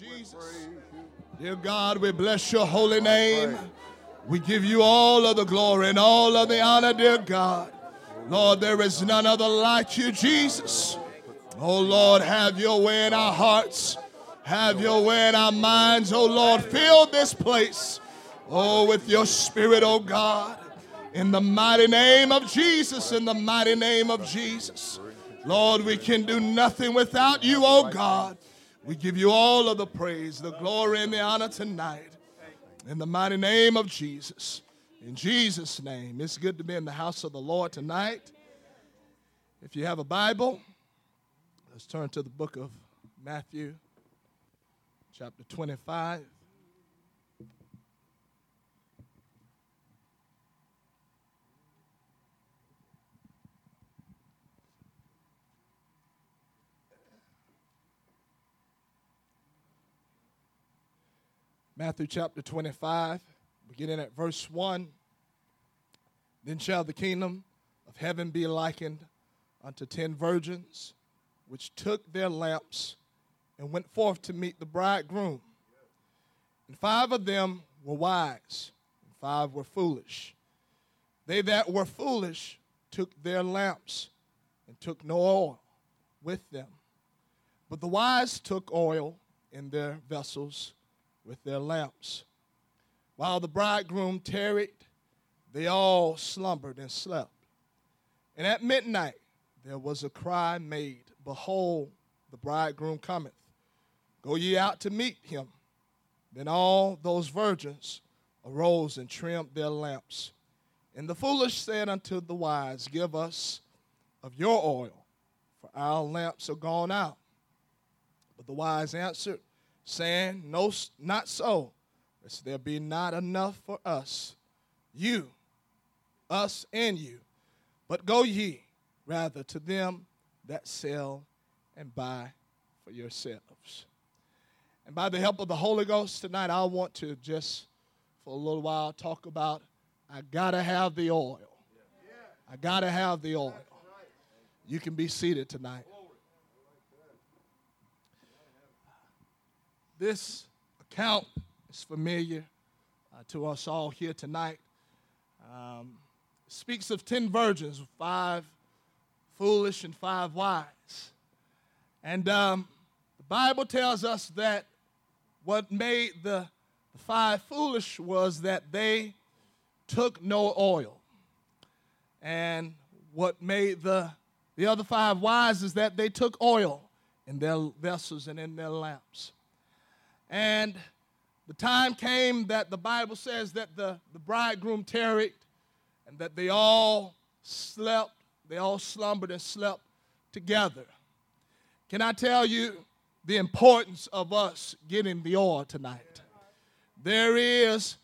Jesus. Dear God, we bless your holy name. We give you all of the glory and all of the honor, dear God. Lord, there is none other like you, Jesus. Oh Lord, have your way in our hearts. Have your way in our minds, oh Lord. Fill this place, oh, with your spirit, oh God. In the mighty name of Jesus, in the mighty name of Jesus. Lord, we can do nothing without you, oh God. We give you all of the praise, the glory, and the honor tonight. In the mighty name of Jesus. In Jesus' name. It's good to be in the house of the Lord tonight. If you have a Bible, let's turn to the book of Matthew, chapter 25. Matthew chapter 25, beginning at verse 1. Then shall the kingdom of heaven be likened unto ten virgins, which took their lamps and went forth to meet the bridegroom. And five of them were wise, and five were foolish. They that were foolish took their lamps and took no oil with them. But the wise took oil in their vessels with their lamps. While the bridegroom tarried, they all slumbered and slept. And at midnight there was a cry made Behold, the bridegroom cometh. Go ye out to meet him. Then all those virgins arose and trimmed their lamps. And the foolish said unto the wise, Give us of your oil, for our lamps are gone out. But the wise answered, saying, No, not so, lest there be not enough for us, you, us and you. But go ye rather to them that sell and buy for yourselves. And by the help of the Holy Ghost tonight, I want to just for a little while talk about I gotta have the oil. I gotta have the oil. You can be seated tonight. This account is familiar uh, to us all here tonight. Um, speaks of ten virgins, five foolish and five wise. And um, the Bible tells us that what made the, the five foolish was that they took no oil. And what made the, the other five wise is that they took oil in their vessels and in their lamps. And the time came that the Bible says that the, the bridegroom tarried and that they all slept, they all slumbered and slept together. Can I tell you the importance of us getting the oil tonight? There is,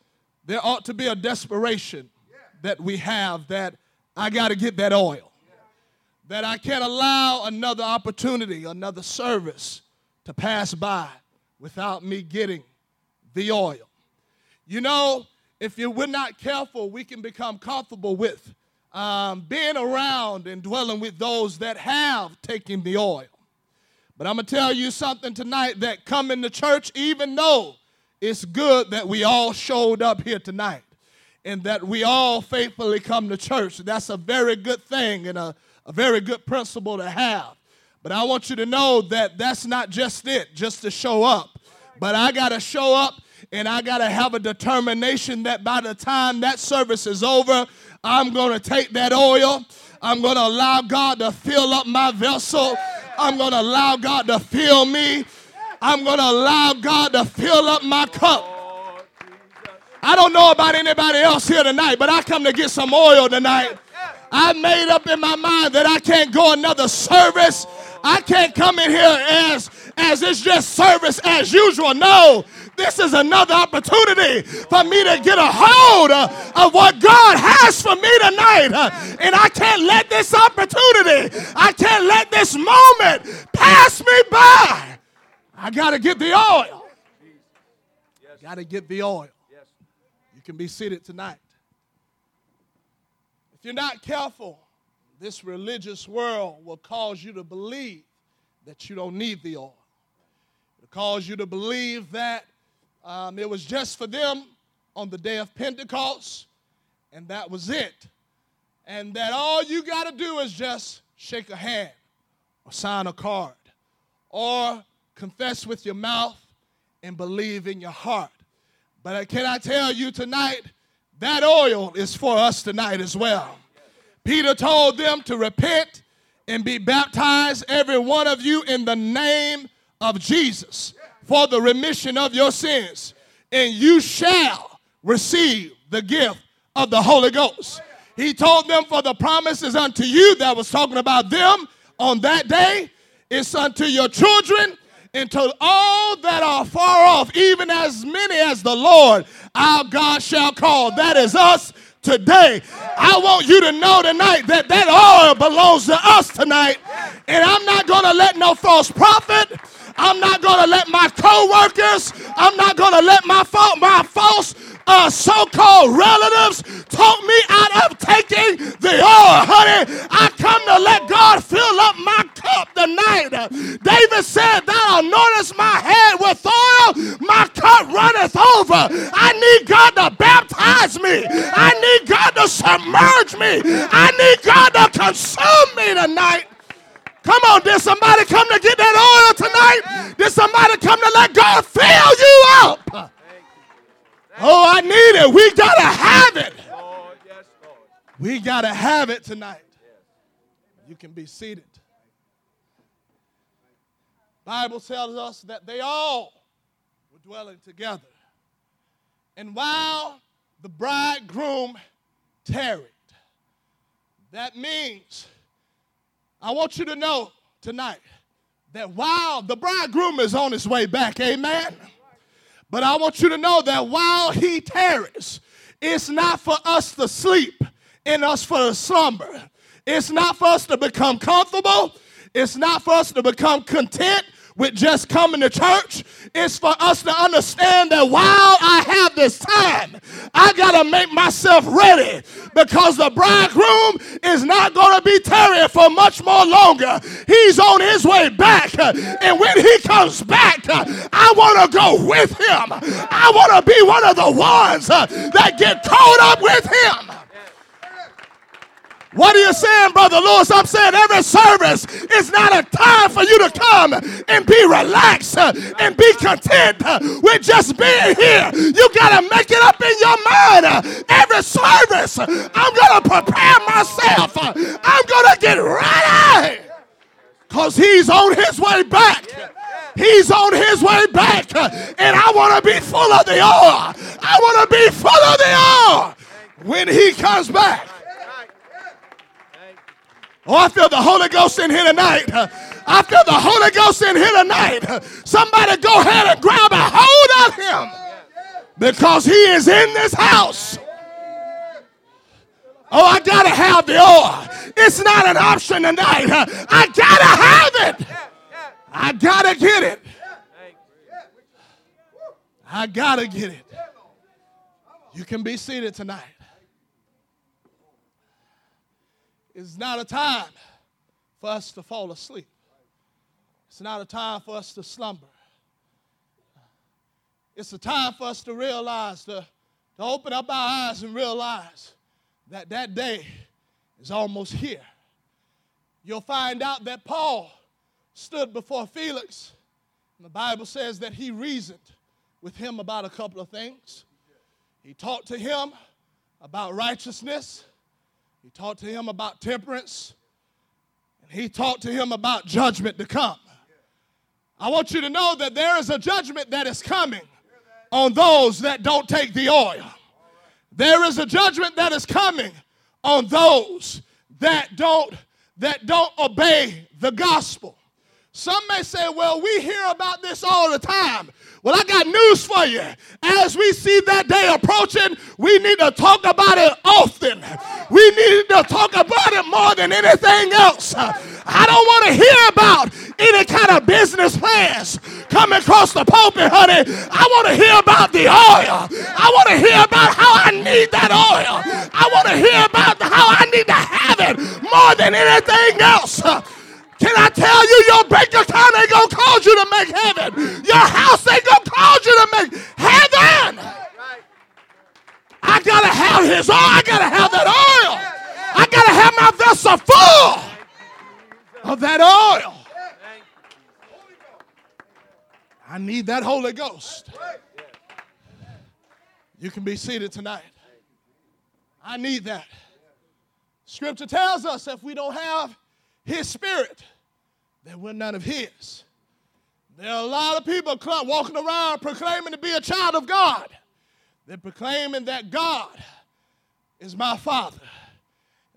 there ought to be a desperation that we have that I got to get that oil. That I can't allow another opportunity, another service to pass by without me getting the oil. You know, if you, we're not careful, we can become comfortable with um, being around and dwelling with those that have taken the oil. But I'm going to tell you something tonight that coming to church, even though it's good that we all showed up here tonight and that we all faithfully come to church, that's a very good thing and a, a very good principle to have. But I want you to know that that's not just it, just to show up. But I got to show up and I got to have a determination that by the time that service is over, I'm going to take that oil. I'm going to allow God to fill up my vessel. I'm going to allow God to fill me. I'm going to allow God to fill up my cup. I don't know about anybody else here tonight, but I come to get some oil tonight. I made up in my mind that I can't go another service I can't come in here as, as it's just service as usual. No, this is another opportunity for me to get a hold of what God has for me tonight. And I can't let this opportunity, I can't let this moment pass me by. I got to get the oil. Got to get the oil. You can be seated tonight. You're not careful, this religious world will cause you to believe that you don't need the oil. to cause you to believe that um, it was just for them on the day of Pentecost, and that was it. And that all you got to do is just shake a hand or sign a card or confess with your mouth and believe in your heart. But can I tell you tonight, that oil is for us tonight as well. Peter told them to repent and be baptized, every one of you, in the name of Jesus for the remission of your sins, and you shall receive the gift of the Holy Ghost. He told them, For the promises unto you that was talking about them on that day, it's unto your children and to all that are far off, even as many as the Lord our God shall call. That is us today. I want you to know tonight that that oil belongs to us tonight. And I'm not going to let no false prophet, I'm not going to let my co-workers, I'm not going to let my, my false uh, so-called relatives talk me out of taking the oil, honey. I come to let God fill up my cup tonight. David said, Thou anointest my head with oil, my cup runneth over. I need God to baptize me. I need God to submerge me. I need God to consume me tonight. Come on, did somebody come to get that oil tonight? Did somebody come to let God fill you up? Oh, I need it. We got to have it. We got to have it tonight. You can be seated. Bible tells us that they all were dwelling together. And while the bridegroom tarried, that means I want you to know tonight that while the bridegroom is on his way back, amen. But I want you to know that while he tarries, it's not for us to sleep and us for the slumber. It's not for us to become comfortable. It's not for us to become content with just coming to church. It's for us to understand that while I have this time, I got to make myself ready because the bridegroom is not going to be tarrying for much more longer. He's on his way back. And when he comes back, I want to go with him. I want to be one of the ones that get caught up with him. What are you saying, Brother Lewis? I'm saying every service is not a time for you to come and be relaxed uh, and be content uh, with just being here. You got to make it up in your mind. Uh, every service, I'm going to prepare myself. I'm going to get ready because he's on his way back. He's on his way back. And I want to be full of the oil. I want to be full of the oil when he comes back. Oh, I feel the Holy Ghost in here tonight. I feel the Holy Ghost in here tonight. Somebody go ahead and grab a hold of him because he is in this house. Oh, I gotta have the oil. It's not an option tonight. I gotta have it. I gotta get it. I gotta get it. You can be seated tonight. It's not a time for us to fall asleep. It's not a time for us to slumber. It's a time for us to realize, to, to open up our eyes and realize that that day is almost here. You'll find out that Paul stood before Felix, and the Bible says that he reasoned with him about a couple of things. He talked to him about righteousness. He talked to him about temperance, and he talked to him about judgment to come. I want you to know that there is a judgment that is coming on those that don't take the oil. There is a judgment that is coming on those that don't that don't obey the gospel. Some may say, well, we hear about this all the time. Well, I got news for you. As we see that day approaching, we need to talk about it often. We need to talk about it more than anything else. I don't want to hear about any kind of business plans coming across the pulpit, honey. I want to hear about the oil. I want to hear about how I need that oil. I want to hear about how I need to have it more than anything else. Can I tell you, your bank account ain't gonna cause you to make heaven? Your house ain't gonna cause you to make heaven. I gotta have his oil. I gotta have that oil. I gotta have my vessel full of that oil. I need that Holy Ghost. You can be seated tonight. I need that. Scripture tells us if we don't have His Spirit, that we're none of His. There are a lot of people walking around proclaiming to be a child of God. They're proclaiming that God is my Father,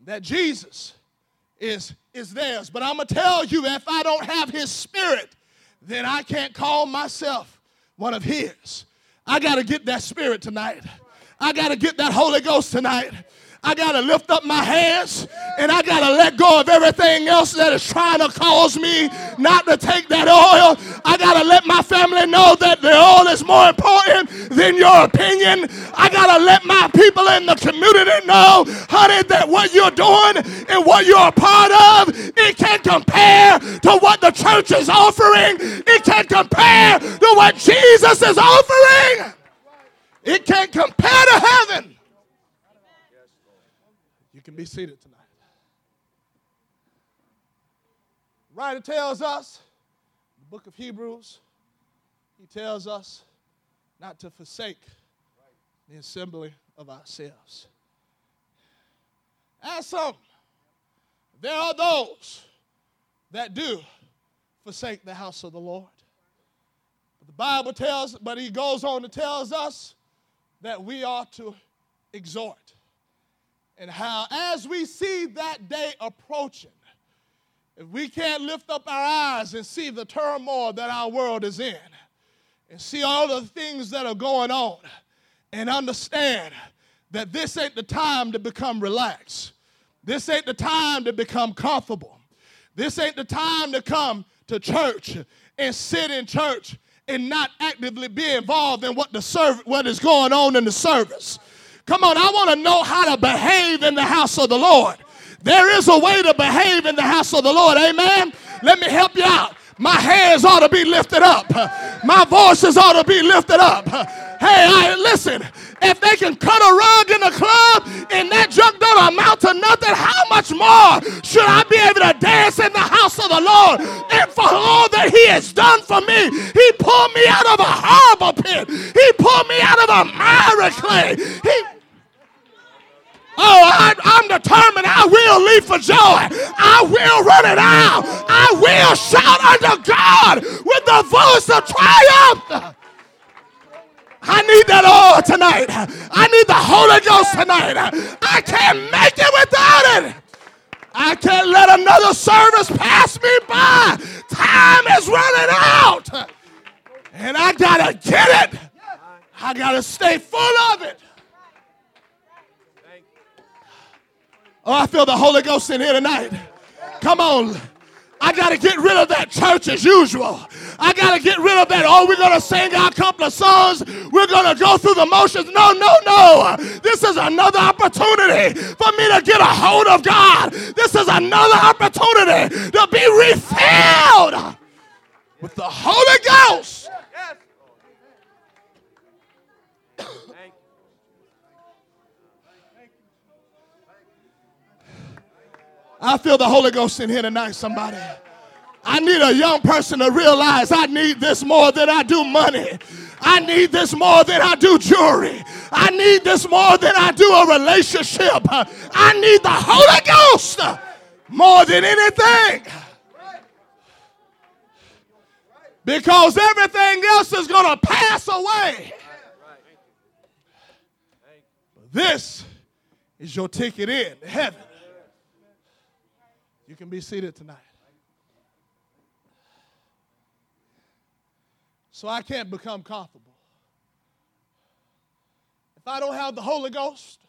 that Jesus is, is theirs. But I'm going to tell you if I don't have His Spirit, then I can't call myself one of His. I got to get that Spirit tonight. I got to get that Holy Ghost tonight. I got to lift up my hands and I got to let go of everything else that is trying to cause me not to take that oil. I got to let my family know that the oil is more important than your opinion. I got to let my people in the community know, honey, that what you're doing and what you're a part of, it can't compare to what the church is offering. It can't compare to what Jesus is offering. It can't compare to heaven. Can be seated tonight. The writer tells us, the book of Hebrews, he tells us not to forsake the assembly of ourselves. As some, there are those that do forsake the house of the Lord. But the Bible tells, but he goes on to tells us that we are to exhort and how, as we see that day approaching, if we can't lift up our eyes and see the turmoil that our world is in, and see all the things that are going on, and understand that this ain't the time to become relaxed, this ain't the time to become comfortable, this ain't the time to come to church and sit in church and not actively be involved in what the serv- what is going on in the service. Come on, I want to know how to behave in the house of the Lord. There is a way to behave in the house of the Lord. Amen. Let me help you out. My hands ought to be lifted up. My voices ought to be lifted up. Hey, I, listen, if they can cut a rug in the club and that junk don't amount to nothing, how much more should I be able to dance in the house of the Lord? And for all that He has done for me, He pulled me out of a horrible pit. He pulled me out of a miry clay. He Oh, I, am determined. I will leap for joy. I will run it out. I will shout unto God with the voice of triumph. I need that all tonight. I need the Holy Ghost tonight. I can't make it without it. I can't let another service pass me by. Time is running out. And I got to get it. I got to stay full of it. Oh, I feel the Holy Ghost in here tonight. Come on. I got to get rid of that church as usual. I got to get rid of that. Oh, we're going to sing our couple of songs. We're going to go through the motions. No, no, no. This is another opportunity for me to get a hold of God. This is another opportunity to be refilled with the Holy Ghost. I feel the Holy Ghost in here tonight, somebody. I need a young person to realize I need this more than I do money. I need this more than I do jewelry. I need this more than I do a relationship. I need the Holy Ghost more than anything. Because everything else is going to pass away. This is your ticket in heaven. You can be seated tonight. So I can't become comfortable. If I don't have the Holy Ghost,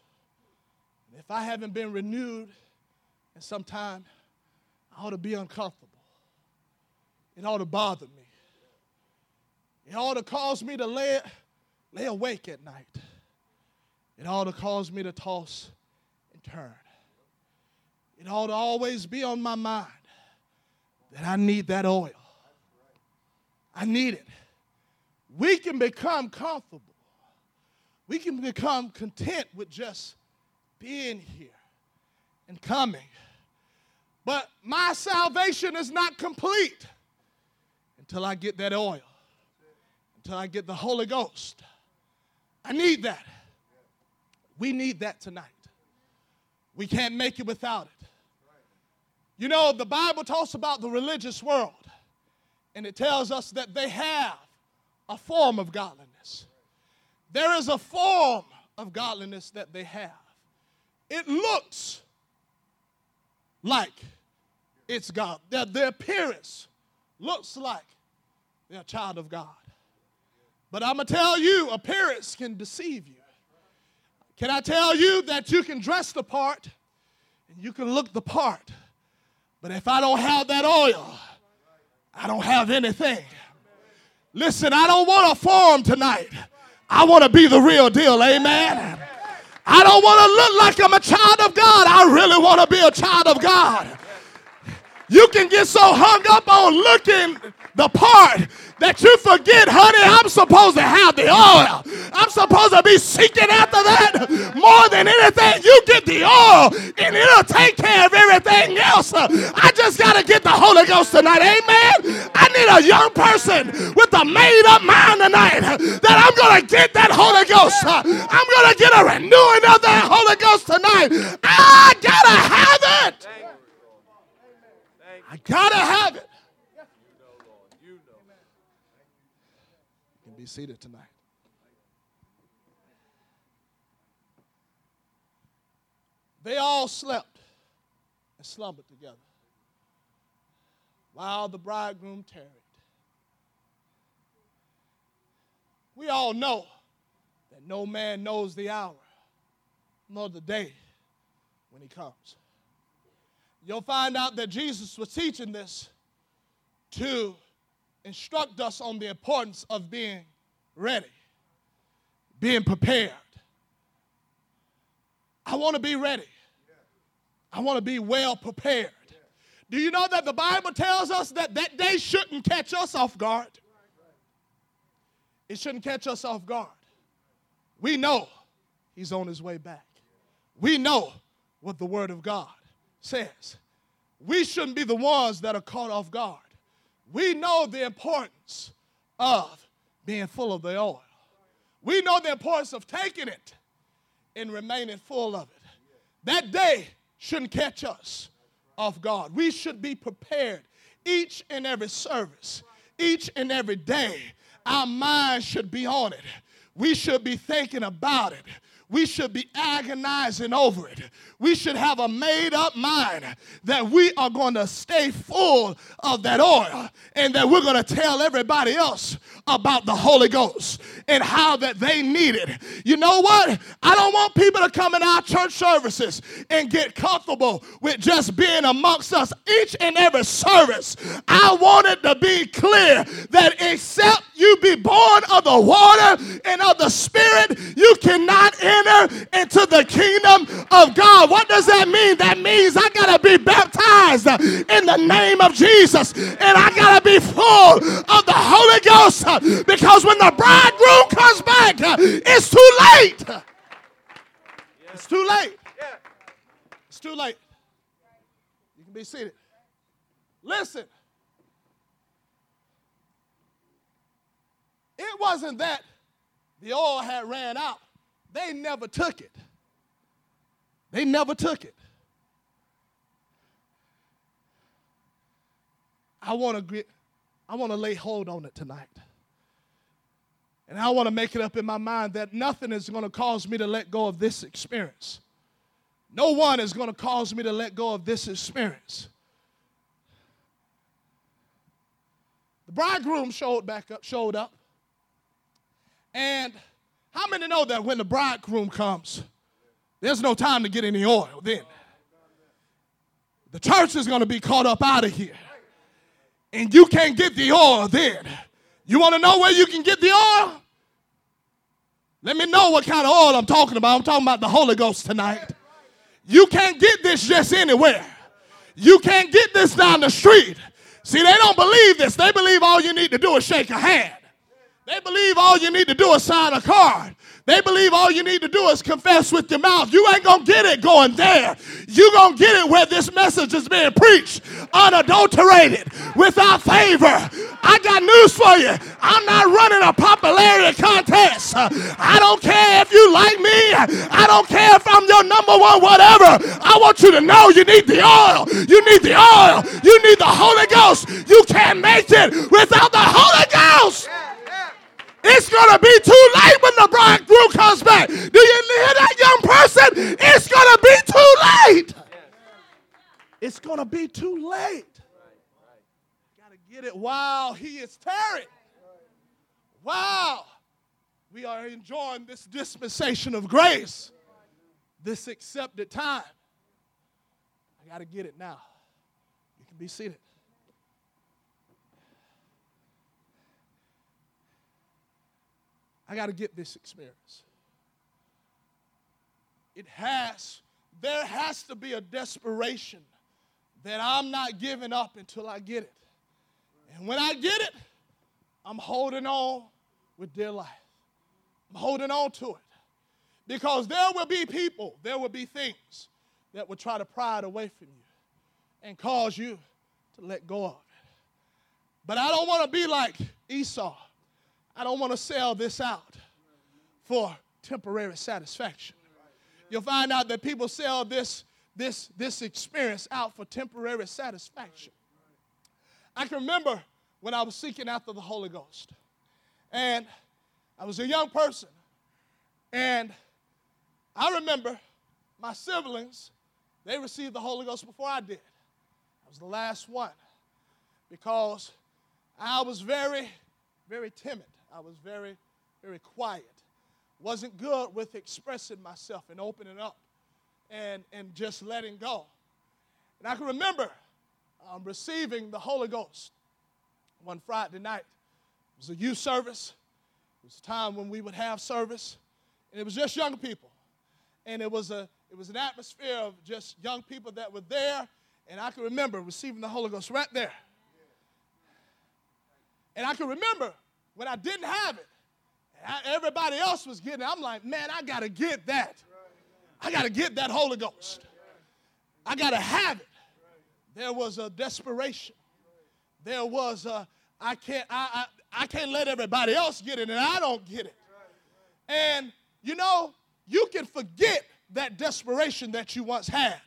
if I haven't been renewed in some time, I ought to be uncomfortable. It ought to bother me. It ought to cause me to lay, lay awake at night. It ought to cause me to toss and turn. It ought to always be on my mind. that I need that oil. I need it. We can become comfortable. We can become content with just being here and coming. But my salvation is not complete until I get that oil, until I get the Holy Ghost. I need that. We need that tonight. We can't make it without it. You know, the Bible talks about the religious world, and it tells us that they have a form of godliness. There is a form of godliness that they have. It looks like it's God. Their, their appearance looks like they're a child of God. But I'm going to tell you, appearance can deceive you. Can I tell you that you can dress the part and you can look the part, but if I don't have that oil, I don't have anything. Listen, I don't want a form tonight. I want to be the real deal. Amen. I don't want to look like I'm a child of God. I really want to be a child of God. You can get so hung up on looking the part that you forget, honey, I'm supposed to have the oil. I'm supposed to be seeking after that more than anything. You get the oil and it'll take care of everything else. I just got to get the Holy Ghost tonight. Amen. I need a young person with a made up mind tonight that I'm going to get that Holy Ghost. I'm going to get a renewing of that Holy Ghost tonight. I got to have it. I got to have it. be seated tonight. They all slept and slumbered together while the bridegroom tarried. We all know that no man knows the hour nor the day when he comes. You'll find out that Jesus was teaching this to instruct us on the importance of being ready, being prepared. I want to be ready. I want to be well prepared. Do you know that the Bible tells us that that day shouldn't catch us off guard? It shouldn't catch us off guard. We know he's on his way back. We know what the Word of God says. We shouldn't be the ones that are caught off guard. We know the importance of being full of the oil. We know the importance of taking it and remaining full of it. That day shouldn't catch us off guard. We should be prepared each and every service, each and every day. Our mind should be on it. We should be thinking about it we should be agonizing over it. We should have a made up mind that we are going to stay full of that oil and that we're going to tell everybody else about the Holy Ghost and how that they need it. You know what? I don't want people to come in our church services and get comfortable with just being amongst us each and every service. I want it to be clear that except you be born of the water and of the Spirit, you cannot enter enter into the kingdom of God. What does that mean? That means I got to be baptized in the name of Jesus and I got to be full of the Holy Ghost because when the bridegroom comes back, it's too late. It's too late. It's too late. You can be seated. Listen. It wasn't that the oil had ran out. They never took it. They never took it. I want to get, I want to lay hold on it tonight. And I want to make it up in my mind that nothing is going to cause me to let go of this experience. No one is going to cause me to let go of this experience. The bridegroom showed back up, showed up. And how many know that when the bridegroom comes, there's no time to get any oil then? The church is going to be caught up out of here. And you can't get the oil then. You want to know where you can get the oil? Let me know what kind of oil I'm talking about. I'm talking about the Holy Ghost tonight. You can't get this just anywhere. You can't get this down the street. See, they don't believe this. They believe all you need to do is shake a hand. They believe all you need to do is sign a card. They believe all you need to do is confess with your mouth. You ain't gonna get it going there. You gonna get it where this message is being preached, unadulterated, without favor. I got news for you. I'm not running a popularity contest. I don't care if you like me. I don't care if I'm your number one whatever. I want you to know you need the oil. You need the oil. You need the Holy Ghost. You can't make it without the Holy Ghost. It's going to be too late when the bridegroom comes back. Do you hear that, young person? It's going to be too late. It's going to be too late. Got to get it while he is tarrying. Wow. We are enjoying this dispensation of grace, this accepted time. I got to get it now. You can be seated. I got to get this experience. It has, there has to be a desperation that I'm not giving up until I get it. And when I get it, I'm holding on with dear life. I'm holding on to it. Because there will be people, there will be things that will try to pry it away from you and cause you to let go of it. But I don't want to be like Esau. I don't want to sell this out for temporary satisfaction. You'll find out that people sell this, this, this experience out for temporary satisfaction. I can remember when I was seeking after the Holy Ghost. And I was a young person. And I remember my siblings, they received the Holy Ghost before I did. I was the last one because I was very, very timid. I was very, very quiet. Wasn't good with expressing myself and opening up and, and just letting go. And I can remember um, receiving the Holy Ghost one Friday night. It was a youth service. It was a time when we would have service, and it was just young people. And it was, a, it was an atmosphere of just young people that were there, and I can remember receiving the Holy Ghost right there. And I can remember when I didn't have it, everybody else was getting it. I'm like, man, I got to get that. I got to get that Holy Ghost. I got to have it. There was a desperation. There was a, I can't, I, I, I can't let everybody else get it and I don't get it. And, you know, you can forget that desperation that you once had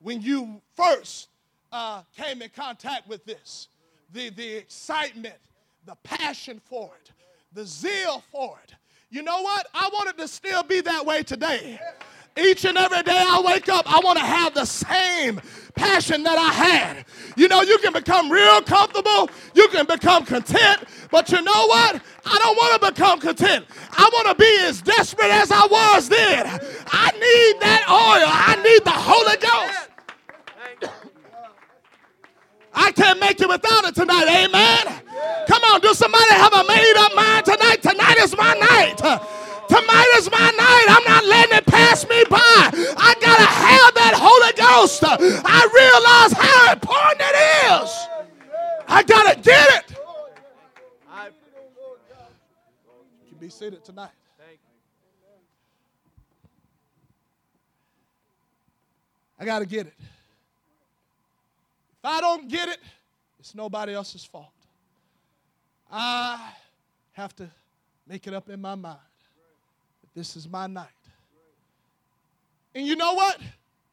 when you first uh, came in contact with this. The, the excitement, the passion for it, the zeal for it. You know what? I want it to still be that way today. Each and every day I wake up, I want to have the same passion that I had. You know, you can become real comfortable, you can become content, but you know what? I don't want to become content. I want to be as desperate as I was then. I need that oil, I need the Holy Ghost. I can't make it without it tonight. Amen. On, do somebody have a made up mind tonight? Tonight is my night. Tonight is my night. I'm not letting it pass me by. I got to have that Holy Ghost. I realize how important it is. I got to get it. You can be seated tonight. I got to get it. If I don't get it, it's nobody else's fault. I have to make it up in my mind that this is my night. And you know what?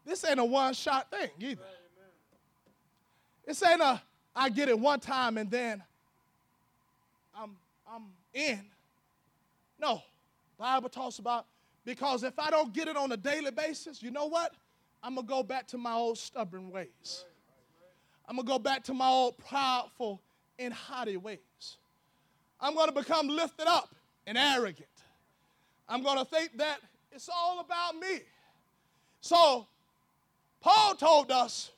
This ain't a one shot thing either. This ain't a I get it one time and then I'm I'm in. No. Bible talks about because if I don't get it on a daily basis, you know what? I'm gonna go back to my old stubborn ways. I'm gonna go back to my old proudful and haughty ways. I'm going to become lifted up and arrogant. I'm going to think that it's all about me. So, Paul told us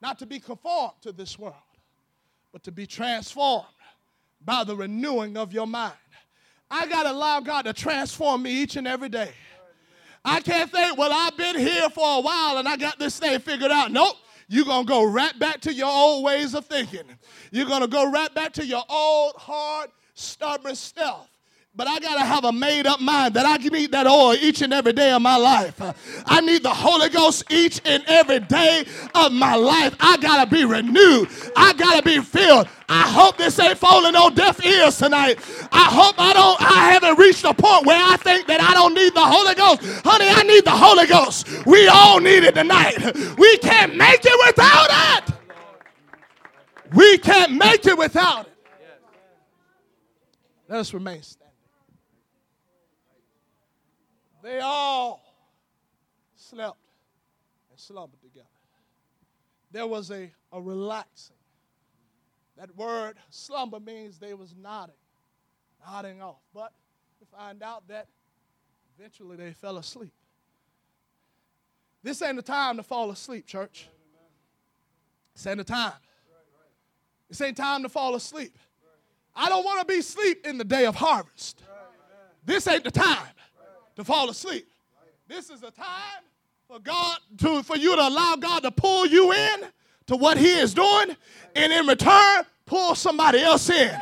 not to be conformed to this world, but to be transformed by the renewing of your mind. I got to allow God to transform me each and every day. I can't think, well, I've been here for a while and I got this thing figured out. Nope. You're going to go right back to your old ways of thinking. You're going to go right back to your old, hard, stubborn stuff but I got to have a made up mind that I can need that oil each and every day of my life. I need the Holy Ghost each and every day of my life. I got to be renewed. I got to be filled. I hope this ain't falling on deaf ears tonight. I hope I don't I haven't reached a point where I think that I don't need the Holy Ghost. Honey, I need the Holy Ghost. We all need it tonight. We can't make it without it. We can't make it without it. Let us remain standing. They all slept and slumbered together. There was a, a relaxing. That word slumber means they was nodding, nodding off. But to find out that eventually they fell asleep. This ain't the time to fall asleep, church. This ain't the time. This ain't time to fall asleep. I don't want to be asleep in the day of harvest. This ain't the time to fall asleep. This is a time for God to for you to allow God to pull you in to what He is doing, and in return, pull somebody else in.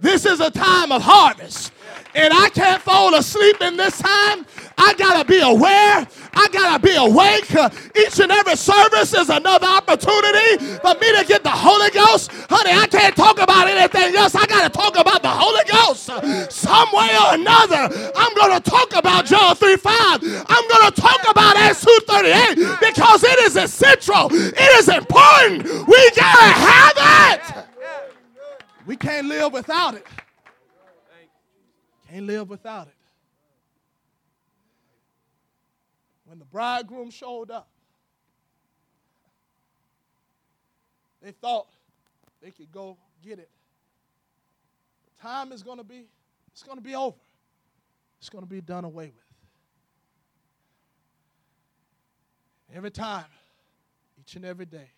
This is a time of harvest. And I can't fall asleep in this time. I gotta be aware. I gotta be awake. Each and every service is another opportunity for me to get the Holy Ghost. Honey, I can't talk about anything else. I gotta talk about the Holy Ghost. Some way or another, I'm gonna talk about John 3 5. I'm gonna talk about Acts 238 because it is essential. It is important. We gotta have it. We can't live without it. Can't live without it. When the bridegroom showed up, they thought they could go get it. The time is going to be, it's going to be over. It's going to be done away with. Every time, each and every day,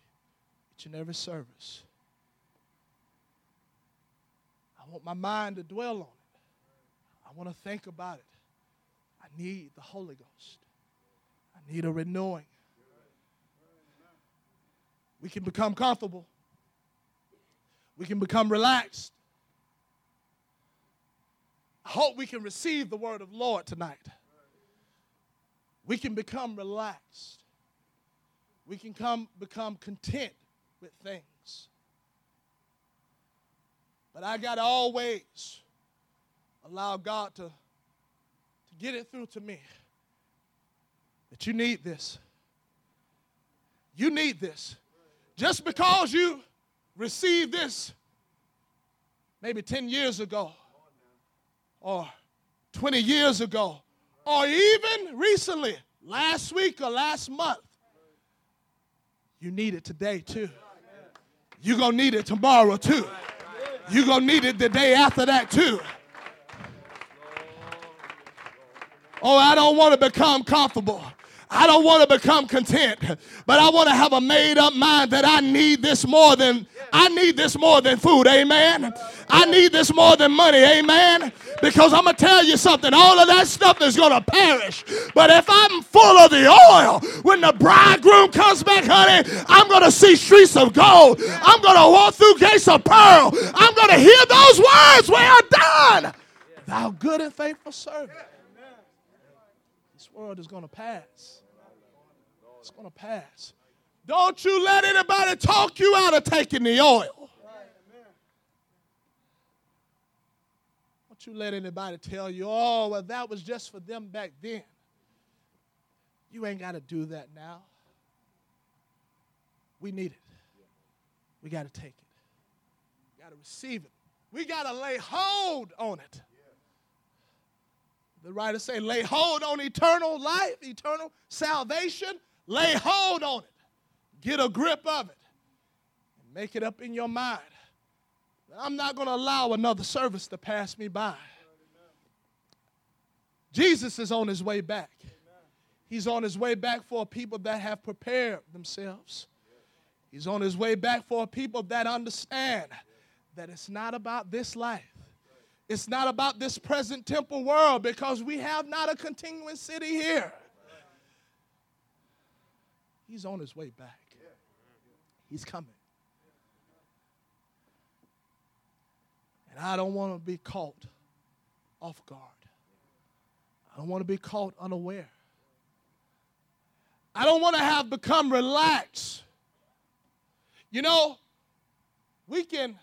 each and every service, I want my mind to dwell on. I want to think about it. I need the Holy Ghost. I need a renewing. We can become comfortable. We can become relaxed. I hope we can receive the word of Lord tonight. We can become relaxed. We can come become content with things. But I got to always allow God to, to get it through to me that you need this. You need this. Just because you received this maybe 10 years ago or 20 years ago or even recently, last week or last month, you need it today too. You're going to need it tomorrow too. You're going to need it the day after that, too. Oh, I don't want to become comfortable. I don't want to become content, but I want to have a made up mind that I need this more than I need this more than food. Amen. I need this more than money. Amen. Because I'm to tell you something. All of that stuff is to perish. But if I'm full of the oil, when the bridegroom comes back, honey, I'm to see streets of gold. I'm to walk through gates of pearl. I'm to hear those words. Well done, thou good and faithful servant. World is going to pass. It's going to pass. Don't you let anybody talk you out of taking the oil. Don't you let anybody tell you, oh, well, that was just for them back then. You ain't got to do that now. We need it. We got to take it. We got to receive it. We got to lay hold on it. The writer say, lay hold on eternal life, eternal salvation. Lay hold on it. Get a grip of it. And make it up in your mind. I'm not going to allow another service to pass me by. Jesus is on his way back. He's on his way back for people that have prepared themselves. He's on his way back for people that understand that it's not about this life. It's not about this present temple world because we have not a continuing city here. He's on his way back. He's coming. And I don't want to be caught off guard. I don't want to be caught unaware. I don't want to have become relaxed. You know, we can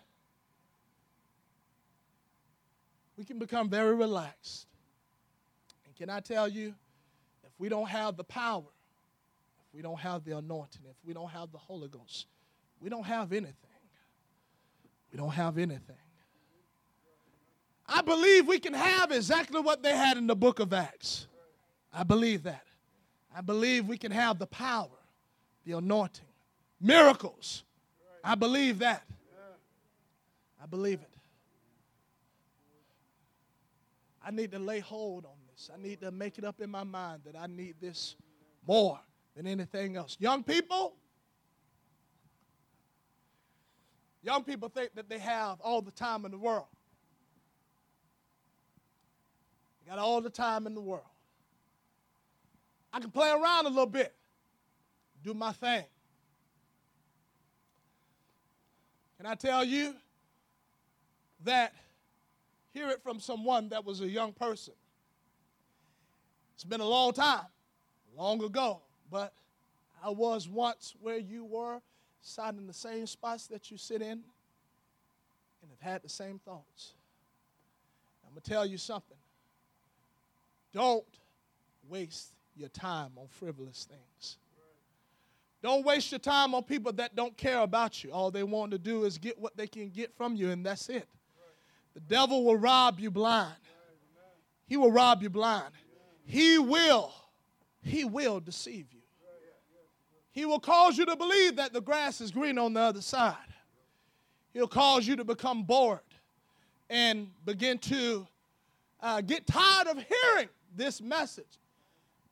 we can become very relaxed. And can I tell you, if we don't have the power, if we don't have the anointing, if we don't have the Holy Ghost, we don't have anything. We don't have anything. I believe we can have exactly what they had in the book of Acts. I believe that. I believe we can have the power, the anointing, miracles. I believe that. I believe it. I need to lay hold on this. I need to make it up in my mind that I need this more than anything else. Young people, young people think that they have all the time in the world. They got all the time in the world. I can play around a little bit, do my thing. Can I tell you that hear it from someone that was a young person? It's been a long time, long ago, but I was once where you were, sat in the same spots that you sit in, and have had the same thoughts. I'm going to tell you something. Don't waste your time on frivolous things. Don't waste your time on people that don't care about you. All they want to do is get what they can get from you, and that's it. The devil will rob you blind. He will rob you blind. He will, he will deceive you. He will cause you to believe that the grass is green on the other side. He'll cause you to become bored and begin to uh, get tired of hearing this message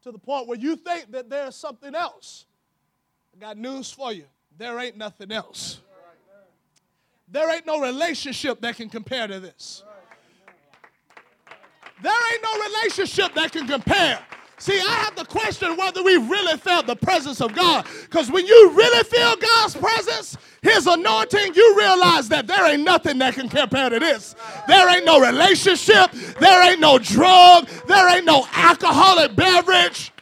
to the point where you think that there's something else. I got news for you. There ain't nothing else. There ain't no relationship that can compare to this. There ain't no relationship that can compare. See, I have to question whether we really felt the presence of God. Because when you really feel God's presence, His anointing, you realize that there ain't nothing that can compare to this. There ain't no relationship, there ain't no drug, there ain't no alcoholic beverage.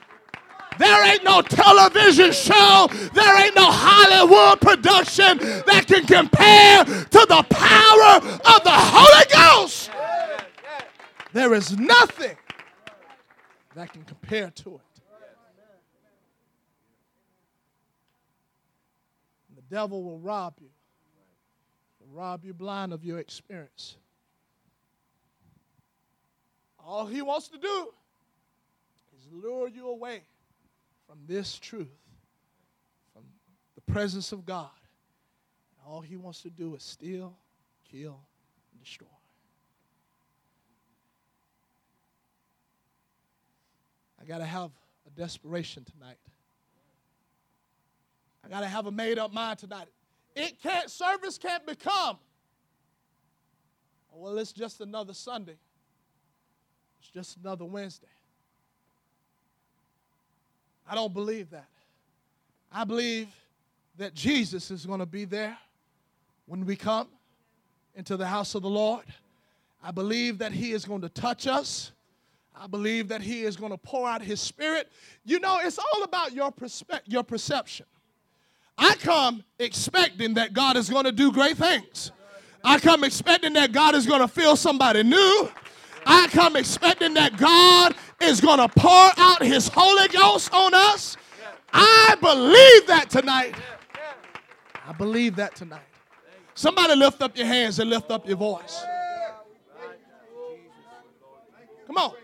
There ain't no television show. There ain't no Hollywood production that can compare to the power of the Holy Ghost. There is nothing that can compare to it. The devil will rob you, He'll rob you blind of your experience. All he wants to do is lure you away from this truth, from the presence of God. And All he wants to do is steal, kill, and destroy. I got to have a desperation tonight. I got to have a made up mind tonight. It can't, service can't become, oh, well, it's just another Sunday. It's just another Wednesday. I don't believe that. I believe that Jesus is going to be there when we come into the house of the Lord. I believe that He is going to touch us. I believe that He is going to pour out His Spirit. You know, it's all about your, perspe- your perception. I come expecting that God is going to do great things. I come expecting that God is going to fill somebody new. I come expecting that God is going to pour out His Holy Ghost on us. I believe that tonight. I believe that tonight. Somebody lift up your hands and lift up your voice. Come on.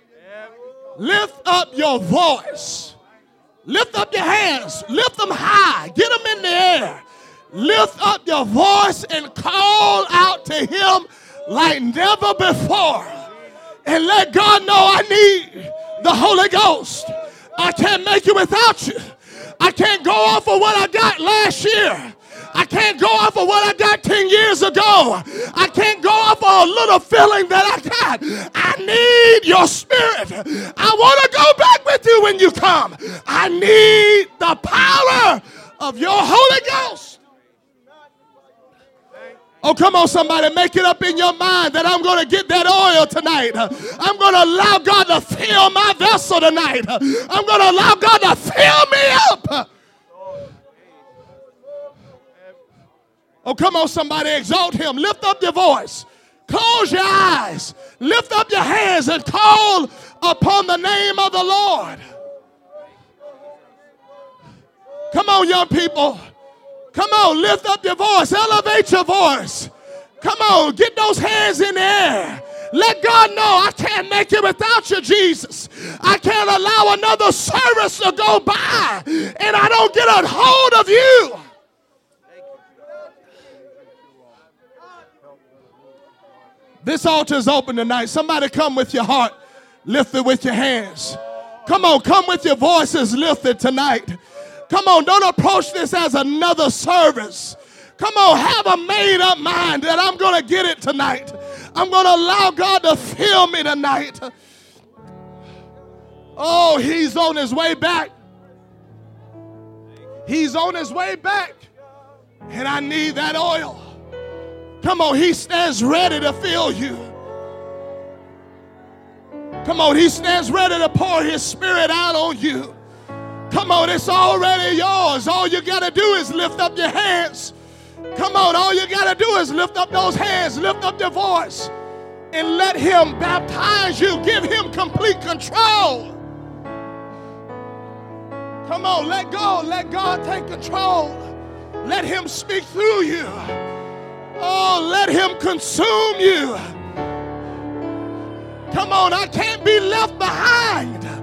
Lift up your voice. Lift up your hands. Lift them high. Get them in the air. Lift up your voice and call out to Him like never before. And let God know I need the Holy Ghost. I can't make it without you. I can't go off of what I got last year. I can't go off of what I got 10 years ago. I can't go off of a little feeling that I got. I need your spirit. I want to go back with you when you come. I need the power of your Holy Ghost. Oh, come on, somebody, make it up in your mind that I'm going to get that oil tonight. I'm going to allow God to fill my vessel tonight. I'm going to allow God to fill me up. Oh, come on, somebody, exalt him. Lift up your voice. Close your eyes. Lift up your hands and call upon the name of the Lord. Come on, young people. Come on, lift up your voice, elevate your voice. Come on, get those hands in the air. Let God know I can't make it without you, Jesus. I can't allow another service to go by and I don't get a hold of you. This altar is open tonight. Somebody come with your heart, lift it with your hands. Come on, come with your voices lifted tonight. Come on, don't approach this as another service. Come on, have a made up mind that I'm going to get it tonight. I'm going to allow God to fill me tonight. Oh, he's on his way back. He's on his way back. And I need that oil. Come on, he stands ready to fill you. Come on, he stands ready to pour his spirit out on you. Come on, it's already yours. All you got to do is lift up your hands. Come on, all you got to do is lift up those hands, lift up your voice, and let him baptize you. Give him complete control. Come on, let go. Let God take control. Let him speak through you. Oh, let him consume you. Come on, I can't be left behind.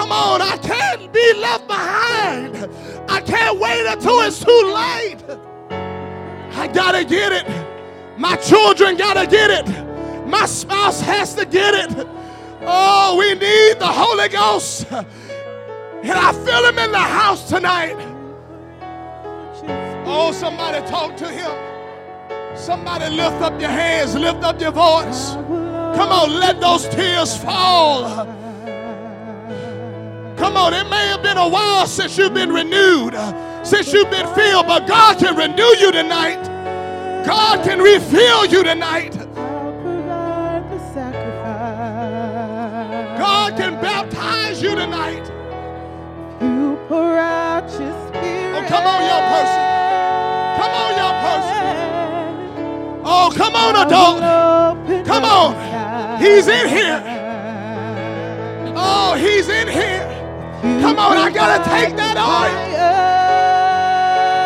Come on, I can't be left behind. I can't wait until it's too late. I gotta get it. My children gotta get it. My spouse has to get it. Oh, we need the Holy Ghost. And I feel him in the house tonight. Oh, somebody talk to him. Somebody lift up your hands, lift up your voice. Come on, let those tears fall. Come on, it may have been a while since you've been renewed, uh, since you've been filled, but God can renew you tonight. God can refill you tonight. God can baptize you tonight. You pour out your spirit. Oh, come on, young person. Come on, young person. Oh, come on, adult. Come on. He's in here. Oh, he's in here. Come on, I gotta take that oil.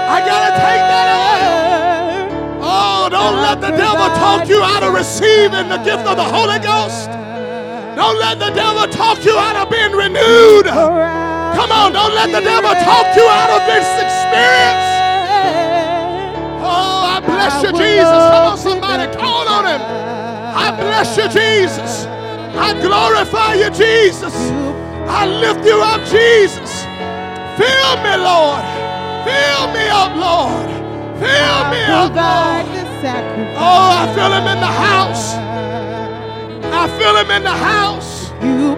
I gotta take that oil. Oh, don't let the devil talk you out of receiving the gift of the Holy Ghost. Don't let the devil talk you out of being renewed. Come on, don't let the devil talk you out of this experience. Oh, I bless you, Jesus. Come on, somebody, call on him. I bless you, Jesus. I glorify you, Jesus. I lift you up, Jesus. Fill me, Lord. Fill me up, Lord. Fill me up, Lord. Oh, I feel him in the house. I feel him in the house. I